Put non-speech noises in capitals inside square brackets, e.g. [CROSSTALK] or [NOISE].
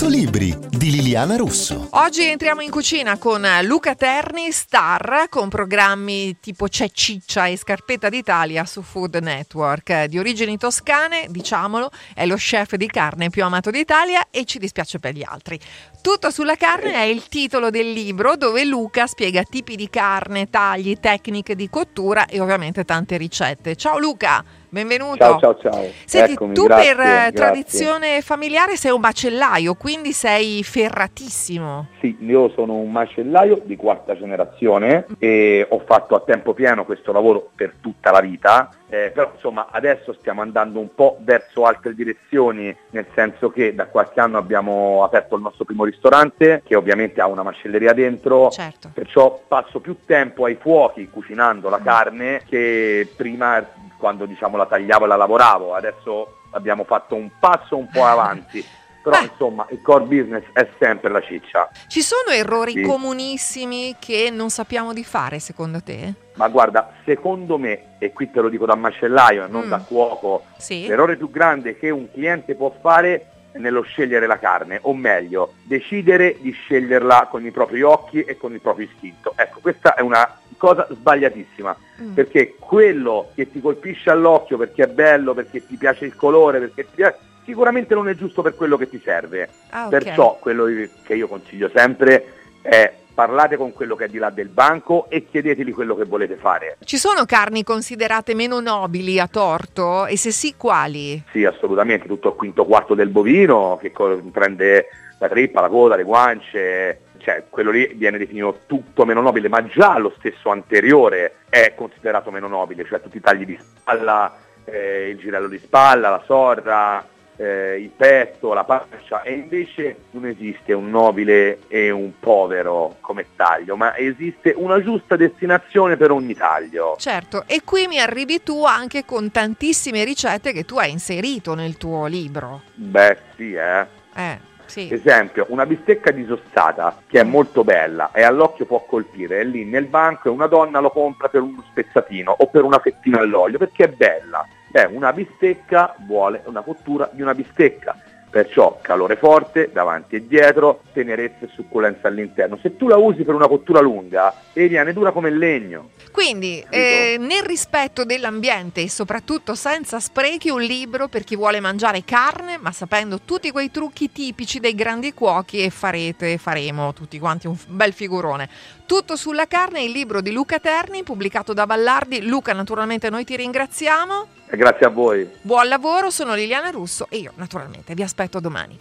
100 libri di Liliana Russo. Oggi entriamo in cucina con Luca Terni, star, con programmi tipo C'è Ciccia e Scarpetta d'Italia su Food Network. Di origini toscane, diciamolo, è lo chef di carne più amato d'Italia e ci dispiace per gli altri. Tutto sulla carne è il titolo del libro dove Luca spiega tipi di carne, tagli, tecniche di cottura e ovviamente tante ricette. Ciao Luca! Benvenuto. Ciao, ciao, ciao. Senti, Eccomi, tu grazie, per eh, grazie. tradizione familiare sei un macellaio, quindi sei ferratissimo. Sì, io sono un macellaio di quarta generazione e ho fatto a tempo pieno questo lavoro per tutta la vita, eh, però insomma adesso stiamo andando un po' verso altre direzioni, nel senso che da qualche anno abbiamo aperto il nostro primo ristorante, che ovviamente ha una macelleria dentro, Certo. perciò passo più tempo ai fuochi cucinando la carne che prima quando diciamo la tagliavo e la lavoravo, adesso abbiamo fatto un passo un po' avanti, [LAUGHS] però Beh. insomma il core business è sempre la ciccia. Ci sono errori Sì. comunissimi che non sappiamo di fare secondo te? Ma guarda, secondo me, e qui te lo dico da macellaio e non Mm. da cuoco, Sì. l'errore più grande che un cliente può fare è nello scegliere la carne, o meglio, decidere di sceglierla con i propri occhi e con il proprio istinto. Ecco, questa è una cosa sbagliatissima, Mm. perché quello che ti colpisce all'occhio perché è bello, perché ti piace il colore, perché ti piace, sicuramente non è giusto per quello che ti serve. Ah, ok. Perciò quello che io consiglio sempre è parlate con quello che è di là del banco e chiedeteli quello che volete fare. Ci sono carni considerate meno nobili a torto? E se sì, quali? Sì, assolutamente, tutto il quinto quarto del bovino che prende la trippa, la coda, le guance, cioè quello lì viene definito tutto meno nobile, ma già lo stesso anteriore è considerato meno nobile, cioè tutti i tagli di spalla, eh, il girello di spalla, la sorda, eh, il petto, la pancia, e invece non esiste un nobile e un povero come taglio, ma esiste una giusta destinazione per ogni taglio. Certo, e qui mi arrivi tu anche con tantissime ricette che tu hai inserito nel tuo libro. Beh sì, eh. Eh, sì. Esempio, una bistecca disossata che è molto bella e all'occhio può colpire, è lì nel banco e una donna lo compra per uno spezzatino o per una fettina all'olio perché è bella. Beh, una bistecca vuole una cottura di una bistecca, perciò calore forte davanti e dietro, tenerezza e succulenza all'interno. Se tu la usi per una cottura lunga, e viene dura come il legno. Quindi, eh, nel rispetto dell'ambiente e soprattutto senza sprechi, un libro per chi vuole mangiare carne, ma sapendo tutti quei trucchi tipici dei grandi cuochi e farete, faremo tutti quanti un bel figurone. Tutto sulla carne, il libro di Luca Terni, pubblicato da Vallardi. Luca, naturalmente noi ti ringraziamo. Grazie a voi. Buon lavoro, sono Liliana Russo e io naturalmente vi aspetto domani.